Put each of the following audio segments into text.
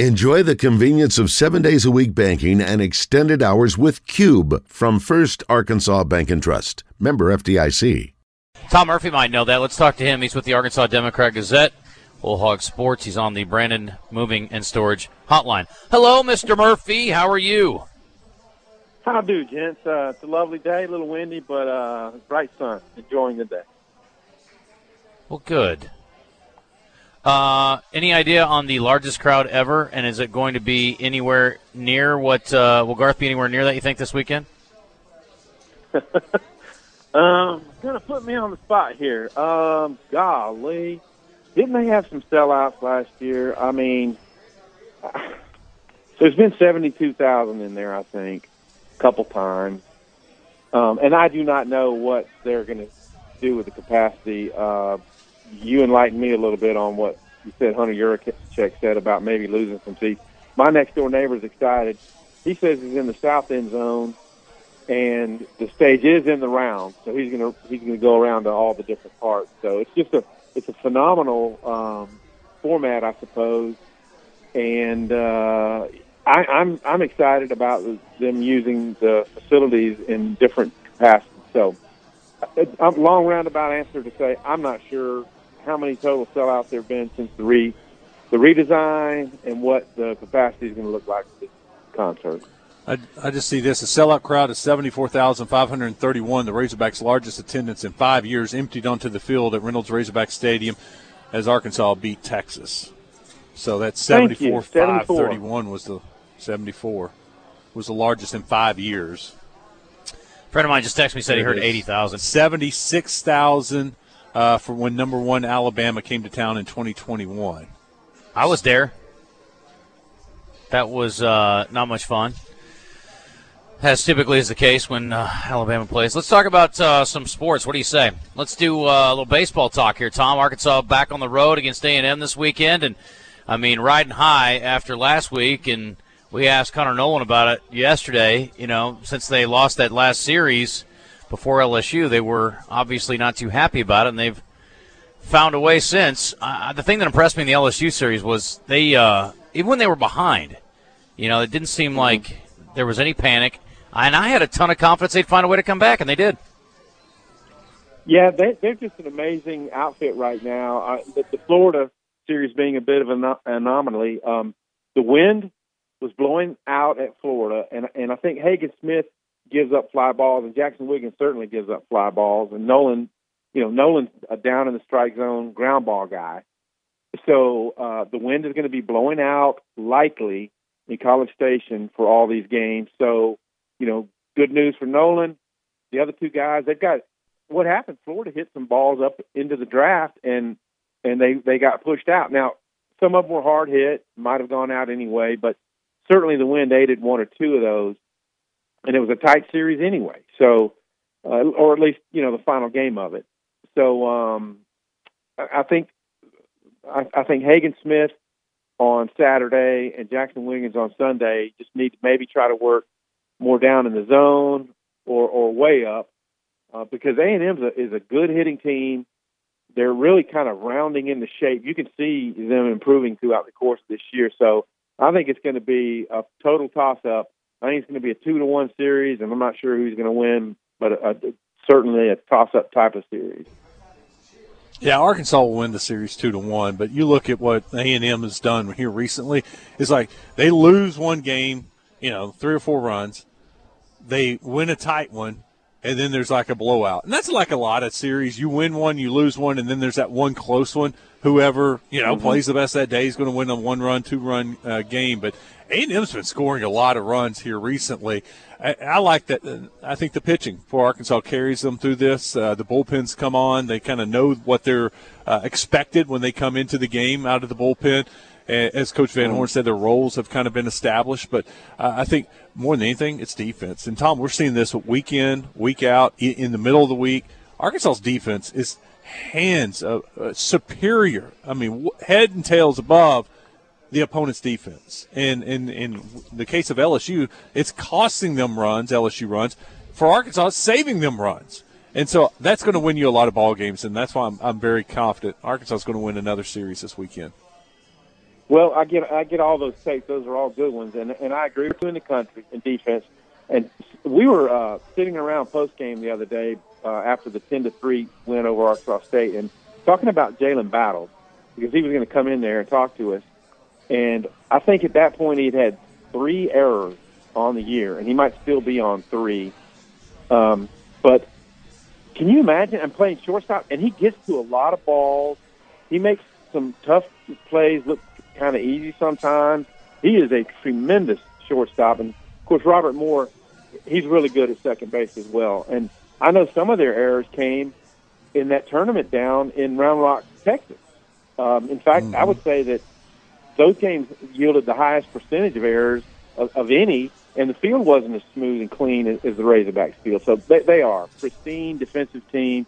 Enjoy the convenience of seven days a week banking and extended hours with Cube from First Arkansas Bank and Trust. Member FDIC. Tom Murphy might know that. Let's talk to him. He's with the Arkansas Democrat Gazette, WholeHog Sports. He's on the Brandon Moving and Storage Hotline. Hello, Mr. Murphy. How are you? How do, gents? Uh, it's a lovely day, a little windy, but uh, bright sun. Enjoying the day. Well, good. Uh, any idea on the largest crowd ever, and is it going to be anywhere near what? Uh, will Garth be anywhere near that? You think this weekend? um, gonna put me on the spot here. Um, golly, didn't they have some sellouts last year? I mean, there's been seventy-two thousand in there, I think, a couple times, um, and I do not know what they're going to do with the capacity. Uh, you enlighten me a little bit on what you said Hunter Yurachek said about maybe losing some seats. My next door neighbor is excited. He says he's in the south end zone, and the stage is in the round, so he's gonna he's gonna go around to all the different parts. So it's just a it's a phenomenal um, format, I suppose, and uh, I, I'm I'm excited about them using the facilities in different capacities. So, a long roundabout answer to say I'm not sure how many total sellouts there have been since the re the redesign and what the capacity is going to look like for this concert. I, I just see this a sellout crowd of 74,531, the Razorbacks' largest attendance in five years, emptied onto the field at Reynolds Razorback Stadium as Arkansas beat Texas. So that's 74,531 was the 74 was the largest in five years. A friend of mine just texted me said he heard 80,000. 76,000 uh, for when number one Alabama came to town in 2021. I was there. That was uh, not much fun. As typically is the case when uh, Alabama plays. Let's talk about uh, some sports. What do you say? Let's do uh, a little baseball talk here, Tom. Arkansas back on the road against A&M this weekend, and I mean riding high after last week. And we asked Connor Noland about it yesterday. You know, since they lost that last series, before LSU, they were obviously not too happy about it, and they've found a way since. Uh, the thing that impressed me in the LSU series was they, uh, even when they were behind, you know, it didn't seem mm-hmm. like there was any panic. And I had a ton of confidence they'd find a way to come back, and they did. Yeah, they, they're just an amazing outfit right now. Uh, the, the Florida series being a bit of an anomaly. Um, the wind was blowing out at Florida, and and I think Hagen Smith gives up fly balls, and Jaxon Wiggins certainly gives up fly balls. And Noland, you know, Noland's a down in the strike zone ground ball guy. So uh, the wind is going to be blowing out likely in College Station for all these games. So, you know, good news for Noland. The other two guys, they've got what happened. Florida hit some balls up into the draft, and and they they got pushed out. Now, some of them were hard hit, might have gone out anyway, but certainly the wind aided one or two of those and it was a tight series anyway. So, uh, or at least you know the final game of it. So um, I, I think I, I think Hagen Smith on Saturday and Jaxon Wiggins on Sunday just need to maybe try to work more down in the zone or or way up uh, because A and M is a good hitting team. They're really kind of rounding into shape. You can see them improving throughout the course of this year. So I think it's going to be a total toss up I think it's going to be a two to one series, and I'm not sure who's going to win, but a, a, certainly a toss up type of series. Yeah, Arkansas will win the series two to one, but you look at what A and M has done here recently. It's like they lose one game, you know, three or four runs, they win a tight one, and then there's like a blowout, and that's like a lot of series. You win one, you lose one, and then there's that one close one. Whoever you know mm-hmm. plays the best that day is going to win a one run, two run uh, game. But a&M's been scoring a lot of runs here recently. I, I, like that. Uh, I think the pitching for Arkansas carries them through this. Uh, the bullpens come on. They kind of know what they're uh, expected when they come into the game out of the bullpen. As Coach Van Horn said, their roles have kind of been established. But uh, I think more than anything, it's defense. And Tom, we're seeing this week in, week out, in the middle of the week. Arkansas's defense is hands uh, uh, superior. I mean, head and tails above the opponent's defense. And in, in the case of LSU, it's costing them runs, LSU runs. For Arkansas, saving them runs. And so that's going to win you a lot of ball games, and that's why I'm, I'm very confident Arkansas is going to win another series this weekend. Well, I get I get all those takes. Those are all good ones, and and I agree with you in the country in defense. And we were uh, sitting around post game the other day uh, after the ten to three win over Arkansas State, and talking about Jalen Battles because he was going to come in there and talk to us. And I think at that point he'd had three errors on the year, and he might still be on three. Um, but can you imagine? I'm playing shortstop, and he gets to a lot of balls. He makes some tough plays look kind of easy sometimes. He is a tremendous shortstop, and of course Robert Moore, he's really good at second base as well. And I know some of their errors came in that tournament down in Round Rock, Texas. Um, in fact, mm-hmm. I would say that those games yielded the highest percentage of errors of, of any, and the field wasn't as smooth and clean as, as the Razorbacks field. So they, they are pristine defensive team.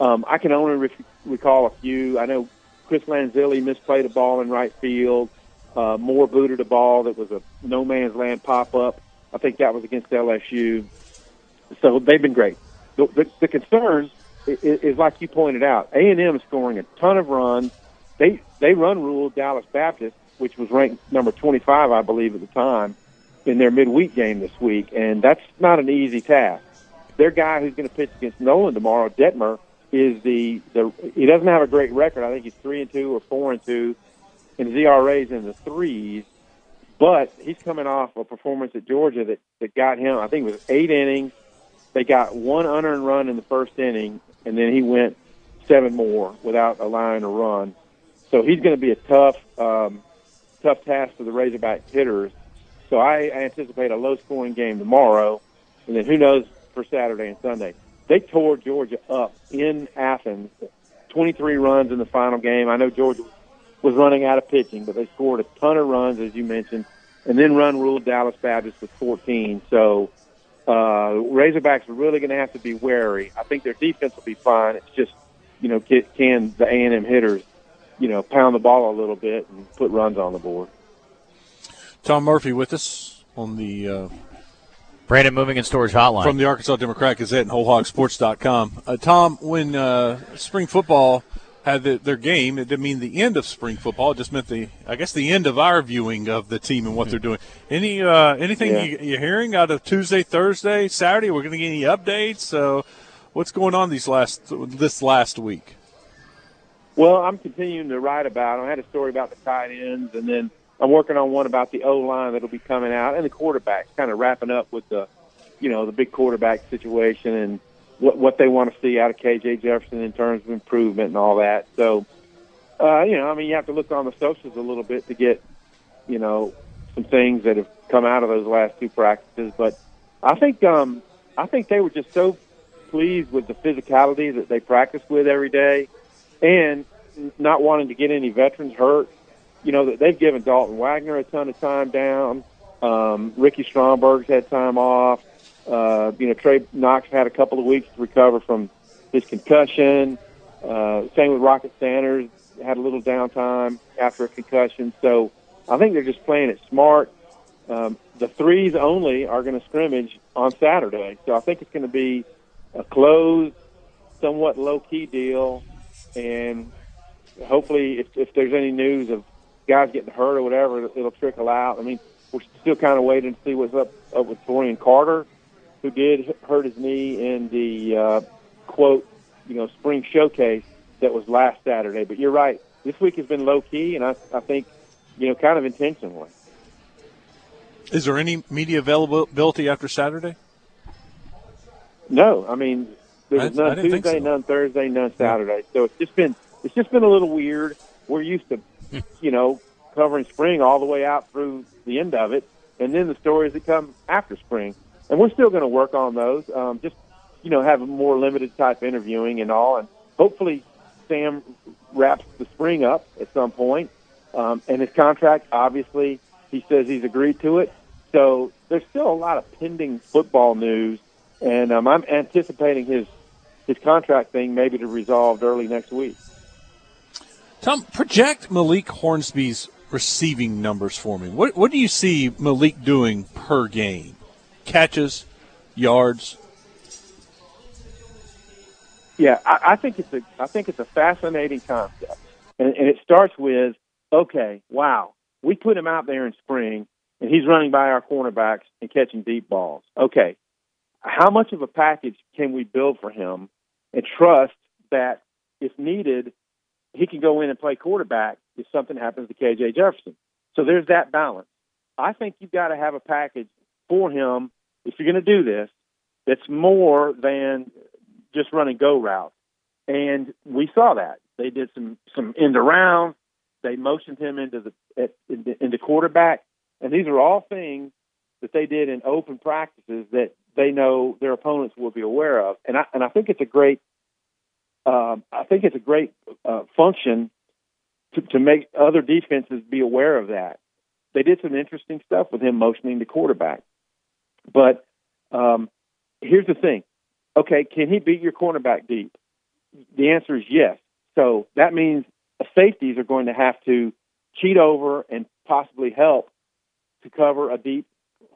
Um, I can only re- recall a few. I know Chris Lanzilli misplayed a ball in right field. Uh, Moore booted a ball that was a no man's land pop up. I think that was against LSU. So they've been great. The, the, the concerns is, is like you pointed out. A and M is scoring a ton of runs. They they run ruled Dallas Baptist, which was ranked number 25, I believe, at the time, in their midweek game this week, and that's not an easy task. Their guy who's going to pitch against Noland tomorrow, Dettmer, is the the he doesn't have a great record. I think he's three and two or four and two, and his ERA is in the threes. But he's coming off a performance at Georgia that that got him. I think it was eight innings. They got one unearned run in the first inning, and then he went seven more without allowing a run. So he's going to be a tough um, tough task for the Razorback hitters. So I anticipate a low scoring game tomorrow, and then who knows for Saturday and Sunday they tore Georgia up in Athens. 23 runs in the final game. I know Georgia was running out of pitching, but they scored a ton of runs, as you mentioned, and then run ruled Dallas Baptist with 14. So uh, Razorbacks are really going to have to be wary. I think their defense will be fine. It's just, you know, can, can the A&M hitters, you know, pound the ball a little bit and put runs on the board. Tom Murphy with us on the uh, Brandon Moving and Storage Hotline. From the Arkansas Democrat Gazette and WholeHogSports.com. Uh, Tom, when uh, spring football had the, their game, it didn't mean the end of spring football. It just meant the, I guess, the end of our viewing of the team and what they're doing. Any uh, anything yeah. you, are hearing out of Tuesday, Thursday, Saturday? We're going to get any updates. So, what's going on these last this last week? Well, I'm continuing to write about. Them. I had a story about the tight ends, and then I'm working on one about the O line that'll be coming out, and the quarterbacks, kind of wrapping up with the, you know, the big quarterback situation and what what they want to see out of KJ Jefferson in terms of improvement and all that. So, uh, you know, I mean, you have to look on the socials a little bit to get, you know, some things that have come out of those last two practices. But I think um, I think they were just so pleased with the physicality that they practice with every day, and not wanting to get any veterans hurt you know, they've given Dalton Wagner a ton of time down. Um, Ricky Stromberg's had time off. Uh, you know, Trey Knox had a couple of weeks to recover from his concussion. Uh, same with Rocket Sanders, had a little downtime after a concussion. So I think they're just playing it smart. Um, the threes only are going to scrimmage on Saturday. So I think it's going to be a closed, somewhat low key deal. And hopefully, if, if there's any news of guys getting hurt or whatever, it'll trickle out. I mean, we're still kind of waiting to see what's up, up with Taurean Carter, who did hurt his knee in the uh, quote, you know, spring showcase that was last Saturday. But you're right. This week has been low key, and I, I think, you know, kind of intentionally. Is there any media availability after Saturday? No, I mean there was none Tuesday, so. none Thursday, none Saturday. So it's just been it's just been a little weird. We're used to you know, covering spring all the way out through the end of it, and then the stories that come after spring. And we're still going to work on those. Um, just you know, have a more limited type interviewing and all, and hopefully Sam wraps the spring up at some point. Um, and his contract, obviously, he says he's agreed to it. So there's still a lot of pending football news, and um, I'm anticipating his his contract thing maybe to resolved early next week. Tom, project Malik Hornsby's receiving numbers for me. What what do you see Malik doing per game? Catches, yards. Yeah, I, I think it's a I think it's a fascinating concept, and, and it starts with okay, wow, we put him out there in spring, and he's running by our cornerbacks and catching deep balls. Okay, how much of a package can we build for him and trust that if needed, he can go in and play quarterback if something happens to KJ Jefferson? So there's that balance. I think you've got to have a package for him if you're going to do this that's more than just running go routes. And we saw that they did some some end around. They motioned him into the at, into, into quarterback, and these are all things that they did in open practices that they know their opponents will be aware of. And I and I think it's a great um, I think it's a great uh, function to, to make other defenses be aware of that. They did some interesting stuff with him motioning the quarterback, but um, here's the thing: okay, can he beat your cornerback deep? The answer is yes. So that means safeties are going to have to cheat over and possibly help to cover a deep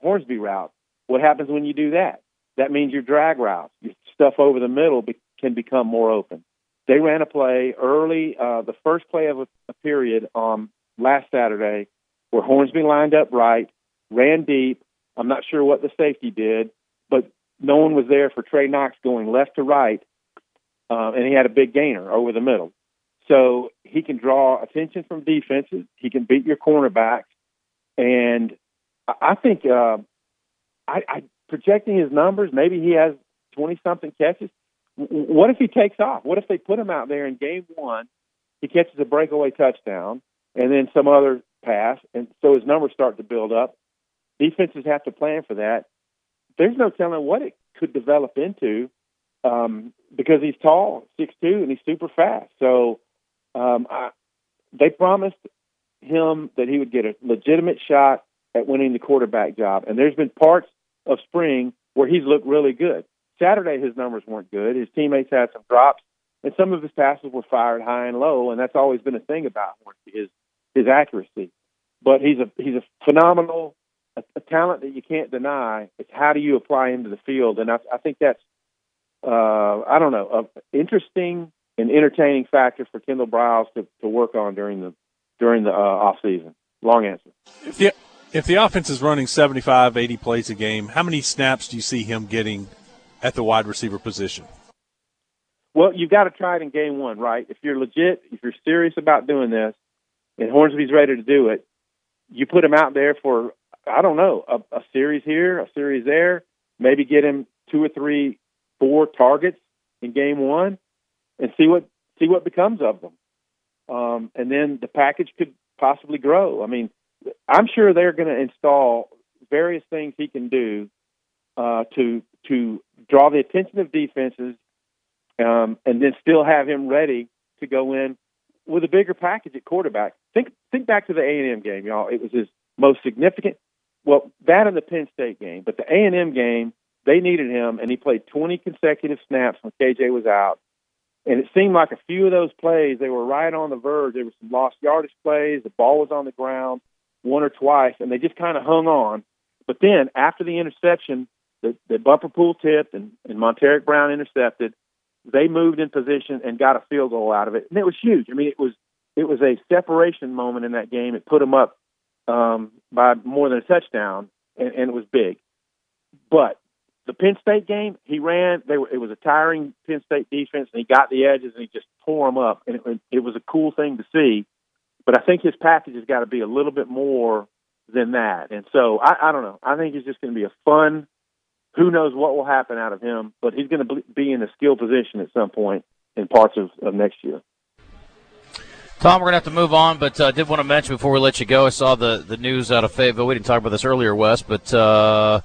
Hornsby route. What happens when you do that? That means your drag routes, your stuff over the middle, be, can become more open. They ran a play early, uh, the first play of a, a period on last Saturday, where Hornsby lined up right, ran deep. I'm not sure what the safety did, but no one was there for Trey Knox going left to right, uh, and he had a big gainer over the middle. So he can draw attention from defenses. He can beat your cornerbacks, and I think uh, I, I projecting his numbers. Maybe he has twenty something catches. What if he takes off? What if they put him out there in game one? He catches a breakaway touchdown and then some other pass, and so his numbers start to build up. Defenses have to plan for that. There's no telling what it could develop into um, because he's tall, six two, and he's super fast. So um, I, they promised him that he would get a legitimate shot at winning the quarterback job, and there's been parts of spring where he's looked really good. Saturday, his numbers weren't good. His teammates had some drops, and some of his passes were fired high and low, and that's always been a thing about his his accuracy. But he's a he's a phenomenal a, a talent that you can't deny. It's how do you apply him to the field, and I, I think that's uh, I don't know, an interesting and entertaining factor for Kendall Briles to, to work on during the during the uh, off season. Long answer. The if the offense is running 75, 80 plays a game, how many snaps do you see him getting at the wide receiver position? Well, you've got to try it in game one, right? If you're legit, if you're serious about doing this, and Hornsby's ready to do it, you put him out there for I don't know a, a series here, a series there, maybe get him two or three, four targets in game one, and see what see what becomes of them. Um, and then the package could possibly grow. I mean, I'm sure they're going to install various things he can do uh, to to draw the attention of defenses, um, and then still have him ready to go in with a bigger package at quarterback. Think think back to the A and M game, y'all. It was his most significant. Well, that in the Penn State game, but the A and M game, they needed him, and he played 20 consecutive snaps when KJ was out. And it seemed like a few of those plays, they were right on the verge. There were some lost yardage plays. The ball was on the ground one or twice, and they just kind of hung on. But then after the interception, the, the Bumper Pool tipped and, and Montaric Brown intercepted, they moved in position and got a field goal out of it, and it was huge. I mean, it was it was a separation moment in that game. It put them up um, by more than a touchdown, and, and it was big. But the Penn State game, he ran. They were, it was a tiring Penn State defense, and he got the edges and he just tore them up, and it, it was a cool thing to see. But I think his package has got to be a little bit more than that, and so I, I don't know. I think he's just going to be a fun. Who knows what will happen out of him? But he's going to be in a skill position at some point in parts of, of next year. Tom, we're going to have to move on, but I uh, did want to mention before we let you go, I saw the, the news out of Fayetteville. We didn't talk about this earlier, Wes, but uh,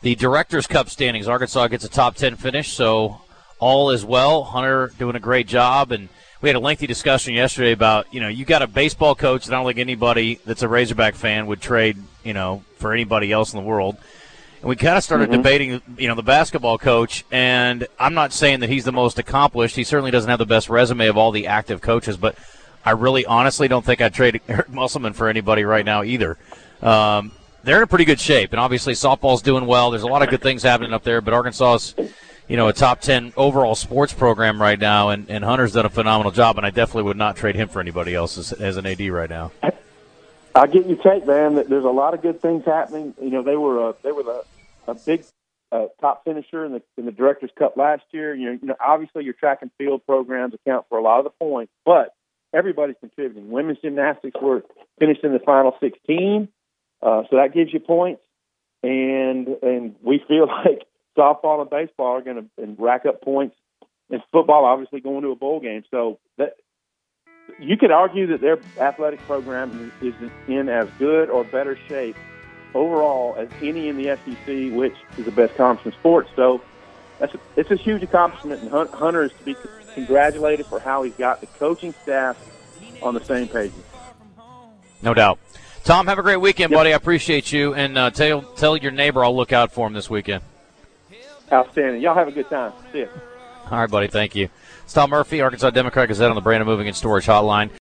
the Directors Cup standings. Arkansas gets a top 10 finish, so all is well. Hunter doing a great job. And we had a lengthy discussion yesterday about, you know, you got a baseball coach that I don't think anybody that's a Razorback fan would trade, you know, for anybody else in the world. And we kind of started mm-hmm. debating, you know, the basketball coach. And I'm not saying that he's the most accomplished. He certainly doesn't have the best resume of all the active coaches, but I really honestly don't think I'd trade Eric Musselman for anybody right now either. Um, they're in pretty good shape, and obviously softball's doing well. There's a lot of good things happening up there, but Arkansas's you know a top 10 overall sports program right now and, and hunter's done a phenomenal job and i definitely would not trade him for anybody else as, as an ad right now I get your take, man. That there's a lot of good things happening. You know, they were a, they were a big uh, top finisher in the in the Directors Cup last year. You know, you know, obviously your track and field programs account for a lot of the points, but everybody's contributing. Women's gymnastics were finished in the final 16, uh, so that gives you points. And and we feel like softball and baseball are going to rack up points, and football obviously going to a bowl game. So that you could argue that their athletic program is in as good or better shape overall as any in the SEC, which is the best conference in sports. So that's a, it's a huge accomplishment, and Hunter is to be congratulated for how he's got the coaching staff on the same page. No doubt. Tom, have a great weekend, yep. buddy. I appreciate you, and uh, tell tell your neighbor I'll look out for him this weekend. Outstanding. Y'all have a good time. See ya. All right, buddy. Thank you. It's Tom Murphy, Arkansas Democrat Gazette on the Brandon Moving and Storage Hotline.